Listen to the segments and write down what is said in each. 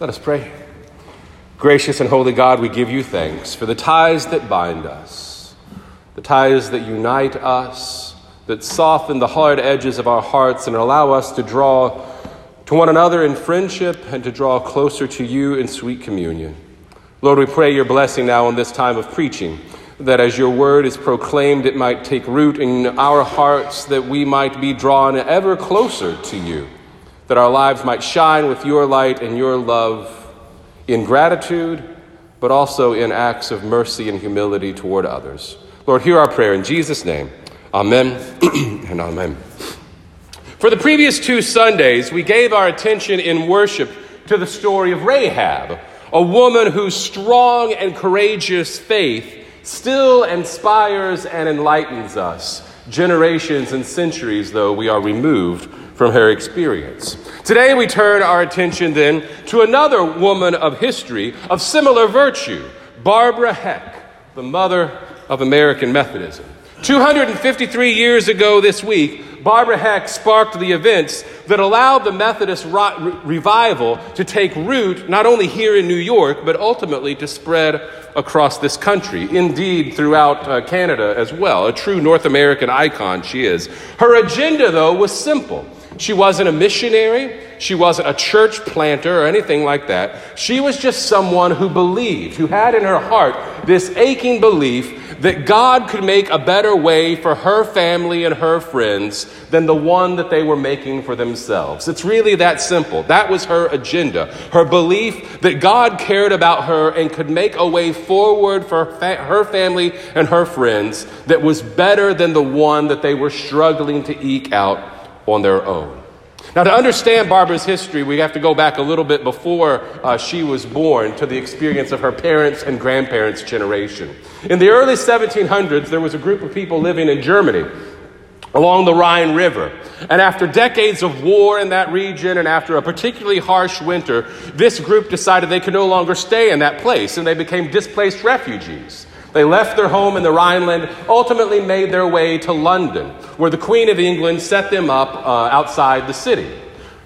Let us pray. Gracious and holy God, we give you thanks for the ties that bind us, the ties that unite us, that soften the hard edges of our hearts and allow us to draw to one another in friendship and to draw closer to you in sweet communion. Lord, we pray your blessing now in this time of preaching, that as your word is proclaimed, it might take root in our hearts, that we might be drawn ever closer to you, that our lives might shine with your light and your love in gratitude, but also in acts of mercy and humility toward others. Lord, hear our prayer in Jesus' name. Amen and amen. For the previous two Sundays, we gave our attention in worship to the story of Rahab, a woman whose strong and courageous faith still inspires and enlightens us, generations and centuries though we are removed from her experience. Today we turn our attention then to another woman of history of similar virtue, Barbara Heck, the mother of American Methodism. 253 years ago this week, Barbara Heck sparked the events that allowed the Methodist revival to take root not only here in New York, but ultimately to spread across this country, indeed throughout uh, Canada as well. A true North American icon she is. Her agenda, though, was simple she wasn't a missionary. She wasn't a church planter or anything like that. She was just someone who believed, who had in her heart this aching belief that God could make a better way for her family and her friends than the one that they were making for themselves. It's really that simple. That was her agenda. Her belief that God cared about her and could make a way forward for her family and her friends that was better than the one that they were struggling to eke out on their own. Now, to understand Barbara's history, we have to go back a little bit before uh, she was born to the experience of her parents' and grandparents' generation. In the early 1700s, there was a group of people living in Germany along the Rhine River. And after decades of war in that region and after a particularly harsh winter, this group decided they could no longer stay in that place and they became displaced refugees. They left their home in the Rhineland, ultimately made their way to London, where the Queen of England set them up uh, outside the city.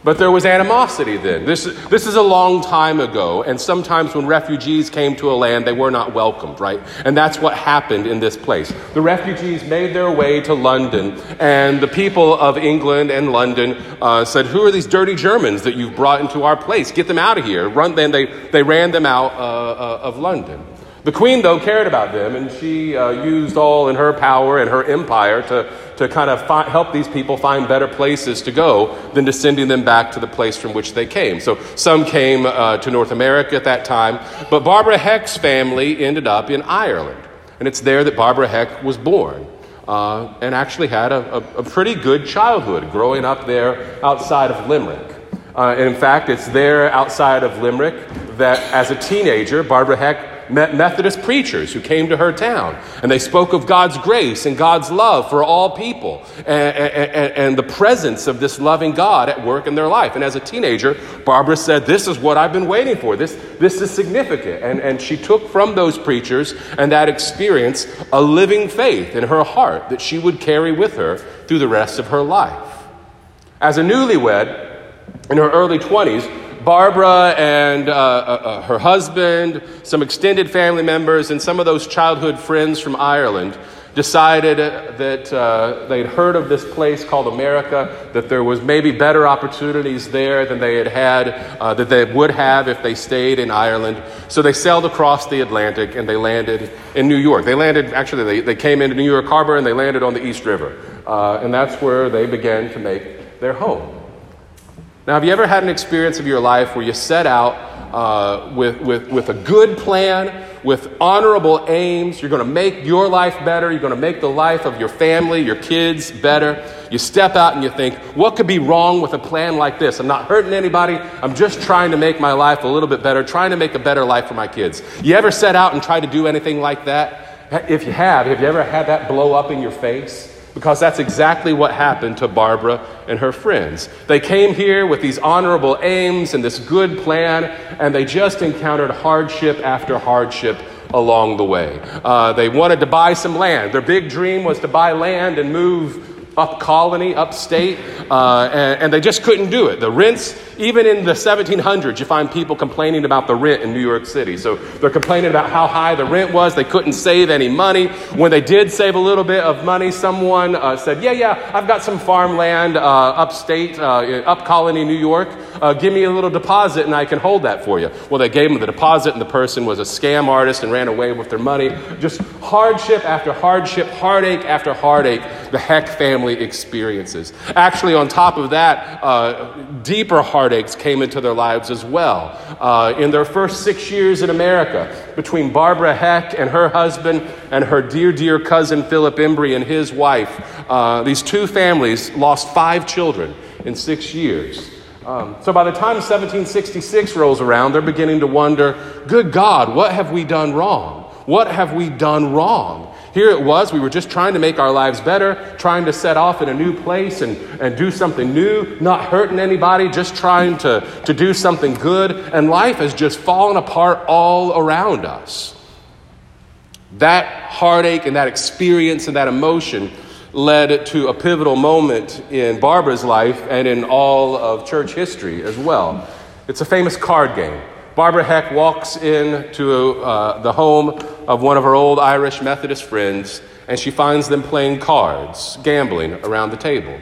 But there was animosity then. This, this is a long time ago, and sometimes when refugees came to a land, they were not welcomed, right? And that's what happened in this place. The refugees made their way to London, and the people of England and London uh, said, Who are these dirty Germans that you've brought into our place? Get them out of here. Run, then they, they ran them out uh, uh of London. The queen, though, cared about them, and she uh, used all in her power and her empire to, to kind of fi- help these people find better places to go than to sending them back to the place from which they came. So some came uh, to North America at that time, but Barbara Heck's family ended up in Ireland. And it's there that Barbara Heck was born. Uh, and actually had a, a, a, pretty good childhood growing up there outside of Limerick. Uh, in fact, it's there outside of Limerick that as a teenager, Barbara Heck Methodist preachers who came to her town, and they spoke of God's grace and God's love for all people and, and, and, the presence of this loving God at work in their life. And as a teenager, Barbara said, This is what I've been waiting for. This, this is significant. And, and she took from those preachers and that experience a living faith in her heart that she would carry with her through the rest of her life. As a newlywed, in her early 20s, Barbara and uh, uh, uh, her husband, some extended family members, and some of those childhood friends from Ireland decided that uh, they'd heard of this place called America, that there was maybe better opportunities there than they had had, uh, that they would have if they stayed in Ireland. So they sailed across the Atlantic and they landed in New York. They landed, actually, they, they came into New York Harbor and they landed on the East River. Uh, and that's where they began to make their home. Now, have you ever had an experience of your life where you set out uh, with, with, with a good plan, with honorable aims? You're going to make your life better. You're going to make the life of your family, your kids better. You step out and you think, what could be wrong with a plan like this? I'm not hurting anybody. I'm just trying to make my life a little bit better, trying to make a better life for my kids. You ever set out and try to do anything like that? If you have, have you ever had that blow up in your face? Because that's exactly what happened to Barbara and her friends. They came here with these honorable aims and this good plan, and they just encountered hardship after hardship along the way. Uh, they wanted to buy some land. Their big dream was to buy land and move up colony, upstate, uh, and, and, they just couldn't do it. The rents Even in the 1700s, you find people complaining about the rent in New York City. So they're complaining about how high the rent was. They couldn't save any money. When they did save a little bit of money, someone uh, said, Yeah, yeah, I've got some farmland uh, upstate, uh, up Colony, New York. Uh, give me a little deposit and I can hold that for you. Well, they gave them the deposit, and the person was a scam artist and ran away with their money. Just hardship after hardship, heartache after heartache, the Heck family experiences. Actually, on top of that, uh, deeper heartaches came into their lives as well. Uh, in their first six years in America, between Barbara Heck and her husband and her dear, dear cousin Philip Embury and his wife, uh, these two families lost five children in six years. Um, so by the time 1766 rolls around, they're beginning to wonder good God, what have we done wrong? What have we done wrong? Here it was, we were just trying to make our lives better, trying to set off in a new place and, and do something new, not hurting anybody, just trying to, to do something good. And life has just fallen apart all around us. That heartache and that experience and that emotion led to a pivotal moment in Barbara's life and in all of church history as well. It's a famous card game. Barbara Heck walks into uh, the home of one of her old Irish Methodist friends and she finds them playing cards, gambling around the table.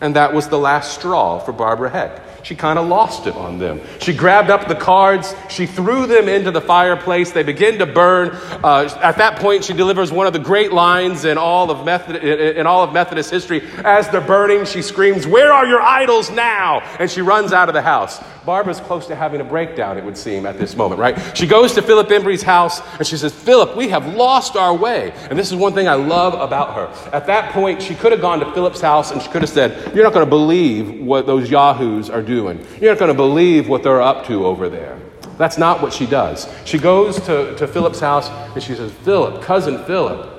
And that was the last straw for Barbara Heck she kind of lost it on them. She grabbed up the cards, she threw them into the fireplace. They begin to burn. Uh, at that point, she delivers one of the great lines in all of Method, in all of Methodist history. As they're burning, she screams, "Where are your idols now?" And she runs out of the house. Barbara's close to having a breakdown, it would seem, at this moment, right? She goes to Philip Embury's house and she says, Philip, we have lost our way. And this is one thing I love about her. At that point, she could have gone to Philip's house and she could have said, You're not going to believe what those yahoos are doing. You're not going to believe what they're up to over there. That's not what she does. She goes to, to Philip's house and she says, Philip, cousin Philip,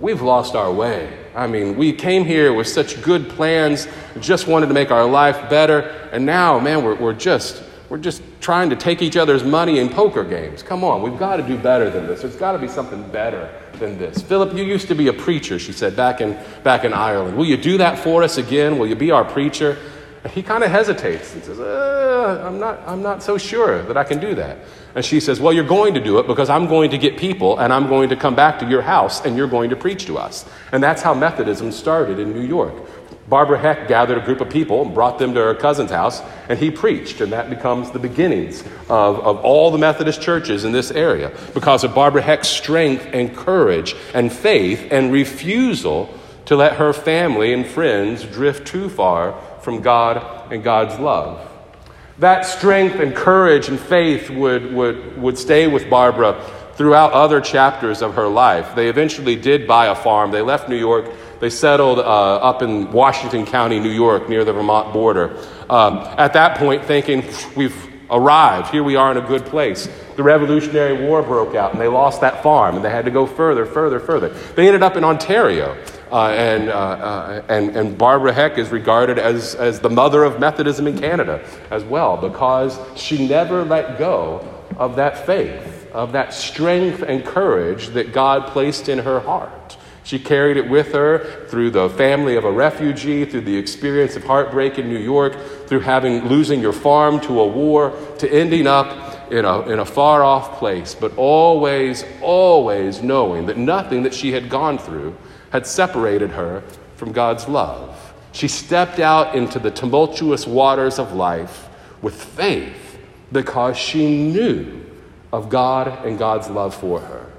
we've lost our way. I mean, we came here with such good plans, just wanted to make our life better, and now, man, we're, we're just we're just trying to take each other's money in poker games. Come on, we've got to do better than this. There's got to be something better than this. Philip, you used to be a preacher, she said, back in, back in Ireland. Will you do that for us again? Will you be our preacher? He kind of hesitates and says, uh, I'm, not, I'm not so sure that I can do that. And she says, Well, you're going to do it because I'm going to get people and I'm going to come back to your house and you're going to preach to us. And that's how Methodism started in New York. Barbara Heck gathered a group of people and brought them to her cousin's house, and he preached, and that becomes the beginnings of, of all the Methodist churches in this area because of Barbara Heck's strength and courage and faith and refusal to let her family and friends drift too far from God and God's love. That strength and courage and faith would, would, would stay with Barbara throughout other chapters of her life. They eventually did buy a farm. They left New York. They settled uh, up in Washington County, New York, near the Vermont border. Um, at that point, thinking, we've arrived. Here we are in a good place. The Revolutionary War broke out, and they lost that farm, and they had to go further, further, further. They ended up in Ontario. Uh, and, uh, uh, and, and Barbara Heck is regarded as, as the mother of Methodism in Canada as well, because she never let go of that faith, of that strength and courage that God placed in her heart. She carried it with her through the family of a refugee, through the experience of heartbreak in New York, through having losing your farm to a war, to ending up in a, in a far off place, but always, always knowing that nothing that she had gone through had separated her from God's love. She stepped out into the tumultuous waters of life with faith because she knew of God and God's love for her.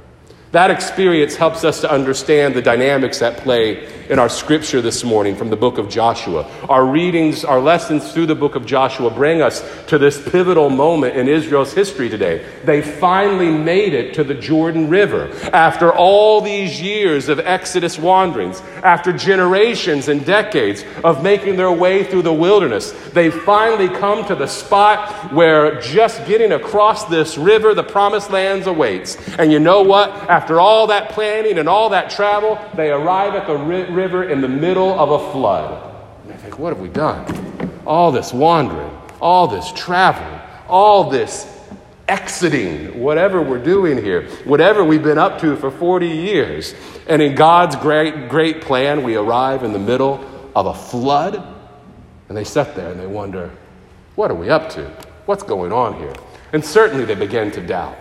That experience helps us to understand the dynamics at play in our scripture this morning from the book of Joshua. Our readings, our lessons through the book of Joshua bring us to this pivotal moment in Israel's history today. They finally made it to the Jordan River after all these years of Exodus wanderings, after generations and decades of making their way through the wilderness. They finally come to the spot where just getting across this river, the promised lands awaits. And you know what? After all that planning and all that travel, they arrive at the river in the middle of a flood. And they think, what have we done? All this wandering, all this traveling, all this exiting, whatever we're doing here, whatever we've been up to for 40 years. And in God's great, great plan, we arrive in the middle of a flood. And they sit there and they wonder, What are we up to? What's going on here? And certainly they begin to doubt.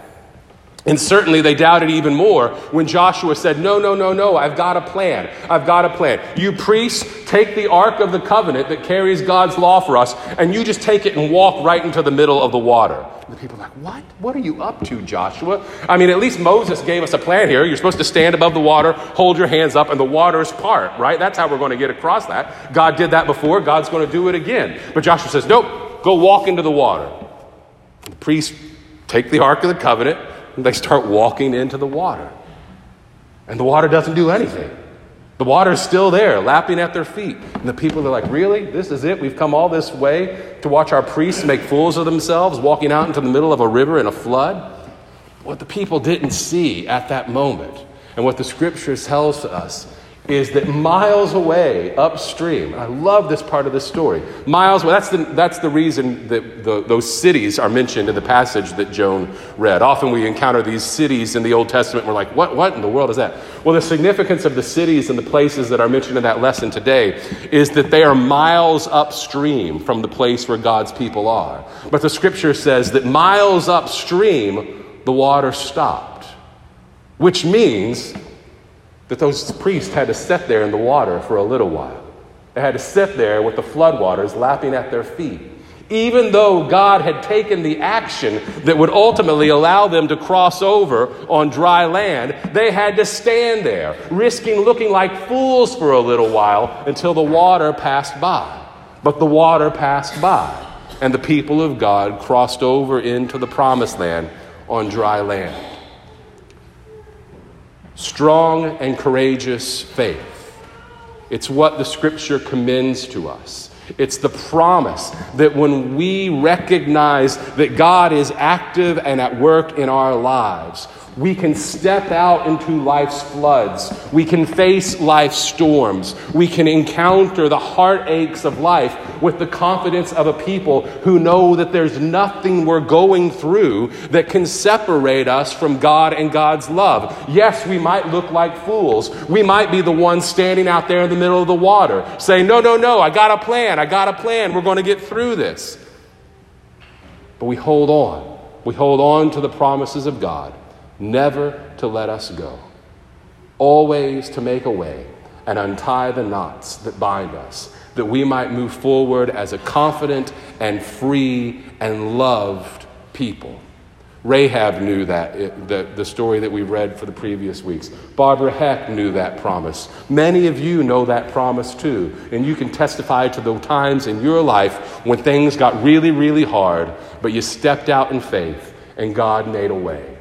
And certainly they doubted even more when Joshua said, No, no, no, no, I've got a plan. I've got a plan. You priests, take the Ark of the Covenant that carries God's law for us, and you just take it and walk right into the middle of the water. And the people are like, What? What are you up to, Joshua? I mean, at least Moses gave us a plan here. You're supposed to stand above the water, hold your hands up, and the waters part, right? That's how we're going to get across that. God did that before, God's going to do it again. But Joshua says, Nope, go walk into the water. The priests take the Ark of the Covenant they start walking into the water. And the water doesn't do anything. The water's still there, lapping at their feet. And the people are like, Really? This is it? We've come all this way to watch our priests make fools of themselves, walking out into the middle of a river in a flood? What the people didn't see at that moment, and what the scripture tells us, is that miles away upstream, I love this part of the story. Miles away, that's the, that's the reason that the, those cities are mentioned in the passage that Joan read. Often we encounter these cities in the Old Testament, we're like, what, what in the world is that? Well, the significance of the cities and the places that are mentioned in that lesson today is that they are miles upstream from the place where God's people are. But the scripture says that miles upstream, the water stopped, which means that those priests had to sit there in the water for a little while. They had to sit there with the floodwaters lapping at their feet. Even though God had taken the action that would ultimately allow them to cross over on dry land, they had to stand there, risking looking like fools for a little while until the water passed by. But the water passed by, and the people of God crossed over into the promised land on dry land strong and courageous faith. It's what the scripture commends to us. It's the promise that when we recognize that God is active and at work in our lives, we can step out into life's floods. We can face life's storms. We can encounter the heartaches of life with the confidence of a people who know that there's nothing we're going through that can separate us from God and God's love. Yes, we might look like fools. We might be the ones standing out there in the middle of the water saying, No, no, no, I got a plan. I got a plan. We're going to get through this. But we hold on. We hold on to the promises of God never to let us go, always to make a way and untie the knots that bind us, that we might move forward as a confident and free and loved people. Rahab knew that, the, the story that we read for the previous weeks. Barbara Heck knew that promise. Many of you know that promise too. And you can testify to the times in your life when things got really, really hard, but you stepped out in faith and God made a way.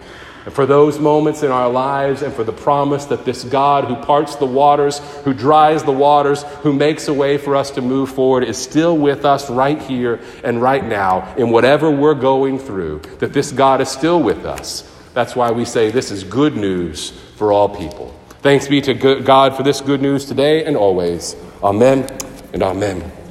And for those moments in our lives, and for the promise that this God who parts the waters, who dries the waters, who makes a way for us to move forward, is still with us right here and right now in whatever we're going through, that this God is still with us. That's why we say this is good news for all people. Thanks be to God for this good news today and always. Amen and amen.